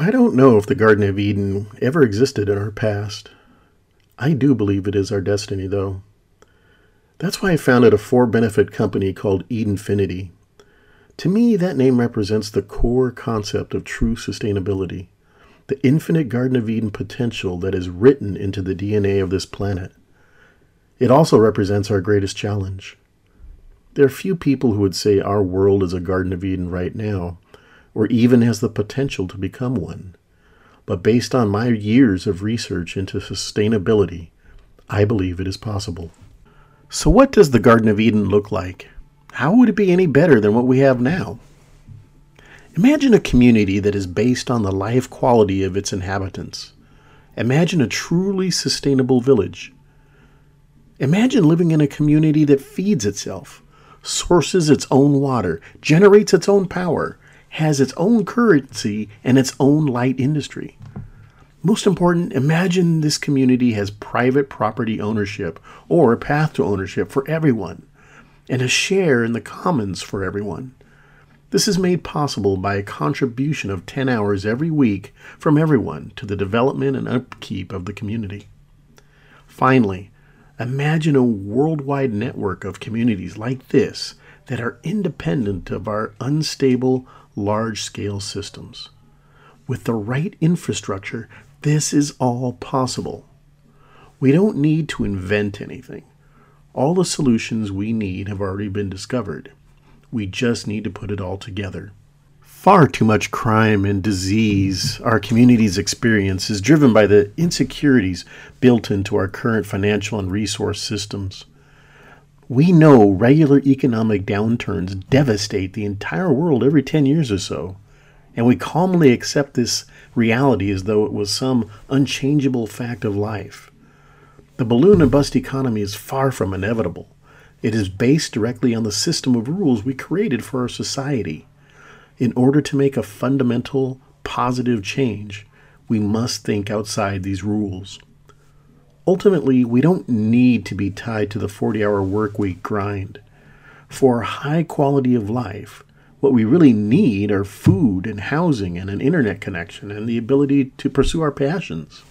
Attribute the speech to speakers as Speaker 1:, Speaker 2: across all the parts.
Speaker 1: I don't know if the Garden of Eden ever existed in our past. I do believe it is our destiny, though. That's why I founded a for benefit company called Edenfinity. To me, that name represents the core concept of true sustainability, the infinite Garden of Eden potential that is written into the DNA of this planet. It also represents our greatest challenge. There are few people who would say our world is a Garden of Eden right now, or even has the potential to become one. But based on my years of research into sustainability, I believe it is possible. So, what does the Garden of Eden look like? How would it be any better than what we have now? Imagine a community that is based on the life quality of its inhabitants. Imagine a truly sustainable village. Imagine living in a community that feeds itself, sources its own water, generates its own power, has its own currency and its own light industry. Most important, imagine this community has private property ownership or a path to ownership for everyone and a share in the commons for everyone. This is made possible by a contribution of 10 hours every week from everyone to the development and upkeep of the community. Finally, imagine a worldwide network of communities like this that are independent of our unstable, large scale systems. With the right infrastructure, this is all possible. We don't need to invent anything. All the solutions we need have already been discovered. We just need to put it all together. Far too much crime and disease our communities experience is driven by the insecurities built into our current financial and resource systems. We know regular economic downturns devastate the entire world every 10 years or so, and we calmly accept this reality as though it was some unchangeable fact of life. The balloon and bust economy is far from inevitable. It is based directly on the system of rules we created for our society. In order to make a fundamental, positive change, we must think outside these rules. Ultimately, we don't need to be tied to the 40 hour workweek grind. For high quality of life, what we really need are food and housing and an internet connection and the ability to pursue our passions.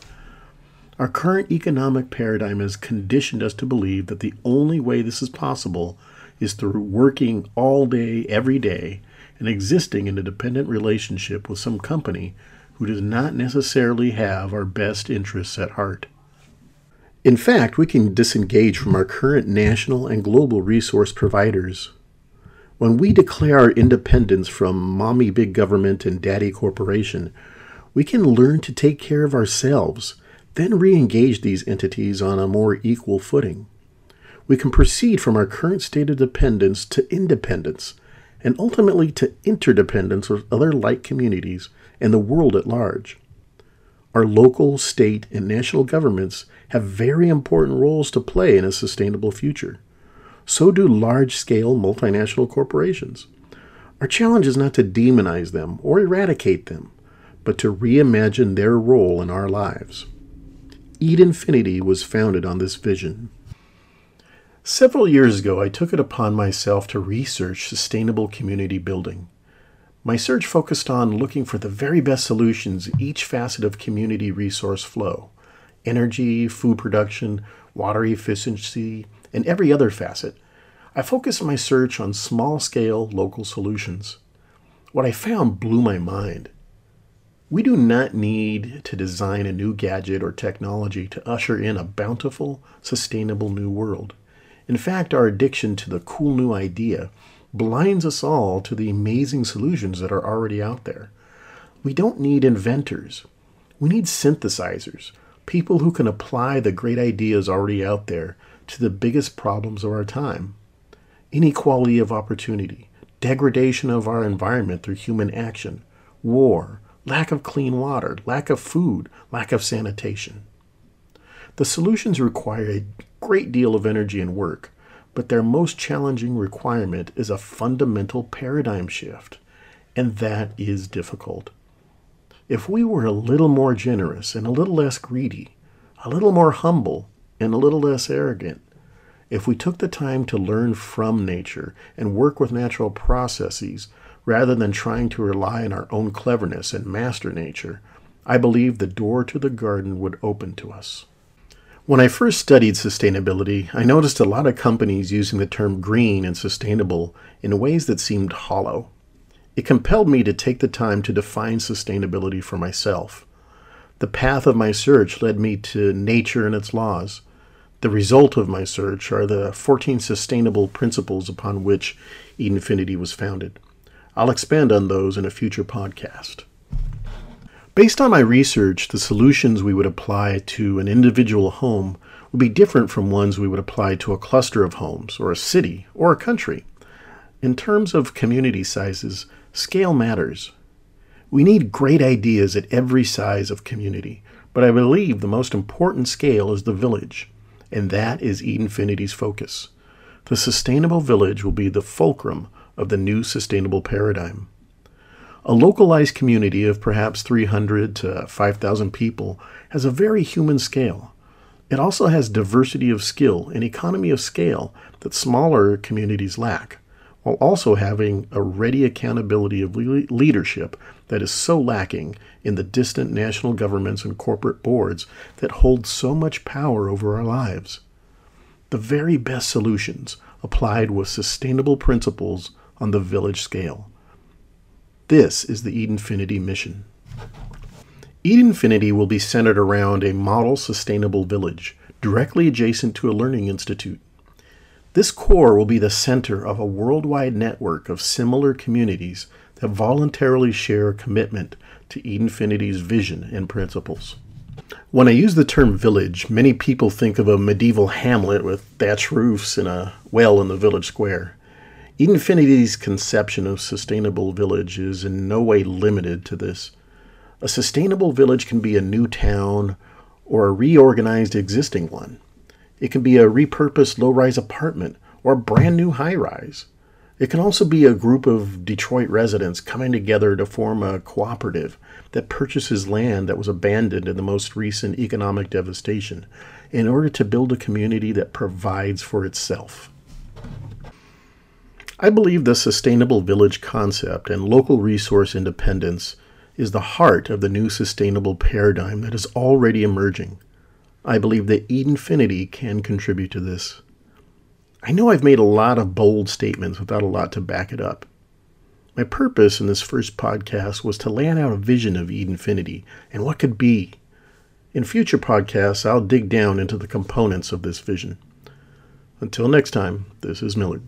Speaker 1: Our current economic paradigm has conditioned us to believe that the only way this is possible is through working all day, every day, and existing in a dependent relationship with some company who does not necessarily have our best interests at heart. In fact, we can disengage from our current national and global resource providers. When we declare our independence from mommy big government and daddy corporation, we can learn to take care of ourselves, then re engage these entities on a more equal footing. We can proceed from our current state of dependence to independence, and ultimately to interdependence with other like communities and the world at large. Our local, state, and national governments have very important roles to play in a sustainable future. So do large scale multinational corporations. Our challenge is not to demonize them or eradicate them, but to reimagine their role in our lives. Edenfinity was founded on this vision. Several years ago, I took it upon myself to research sustainable community building. My search focused on looking for the very best solutions each facet of community resource flow energy, food production, water efficiency, and every other facet, I focused my search on small scale local solutions. What I found blew my mind. We do not need to design a new gadget or technology to usher in a bountiful, sustainable new world. In fact, our addiction to the cool new idea blinds us all to the amazing solutions that are already out there. We don't need inventors. We need synthesizers people who can apply the great ideas already out there to the biggest problems of our time inequality of opportunity, degradation of our environment through human action, war, lack of clean water, lack of food, lack of sanitation. The solutions require a great deal of energy and work, but their most challenging requirement is a fundamental paradigm shift, and that is difficult. If we were a little more generous and a little less greedy, a little more humble and a little less arrogant, if we took the time to learn from nature and work with natural processes rather than trying to rely on our own cleverness and master nature, I believe the door to the garden would open to us. When I first studied sustainability, I noticed a lot of companies using the term green and sustainable in ways that seemed hollow. It compelled me to take the time to define sustainability for myself. The path of my search led me to nature and its laws. The result of my search are the 14 sustainable principles upon which Edenfinity was founded. I'll expand on those in a future podcast. Based on my research, the solutions we would apply to an individual home would be different from ones we would apply to a cluster of homes, or a city, or a country. In terms of community sizes, scale matters. We need great ideas at every size of community, but I believe the most important scale is the village, and that is Edenfinity's focus. The sustainable village will be the fulcrum of the new sustainable paradigm. A localized community of perhaps 300 to 5,000 people has a very human scale. It also has diversity of skill and economy of scale that smaller communities lack, while also having a ready accountability of le- leadership that is so lacking in the distant national governments and corporate boards that hold so much power over our lives. The very best solutions applied with sustainable principles on the village scale. This is the Edenfinity mission. Edenfinity will be centered around a model sustainable village directly adjacent to a learning institute. This core will be the center of a worldwide network of similar communities that voluntarily share a commitment to Edenfinity's vision and principles. When I use the term village, many people think of a medieval hamlet with thatched roofs and a well in the village square. Edenfinity's conception of sustainable village is in no way limited to this. A sustainable village can be a new town or a reorganized existing one. It can be a repurposed low rise apartment or a brand new high rise. It can also be a group of Detroit residents coming together to form a cooperative that purchases land that was abandoned in the most recent economic devastation in order to build a community that provides for itself. I believe the sustainable village concept and local resource independence is the heart of the new sustainable paradigm that is already emerging. I believe that Edenfinity can contribute to this. I know I've made a lot of bold statements without a lot to back it up. My purpose in this first podcast was to lay out a vision of Edenfinity and what could be. In future podcasts, I'll dig down into the components of this vision. Until next time, this is Millard.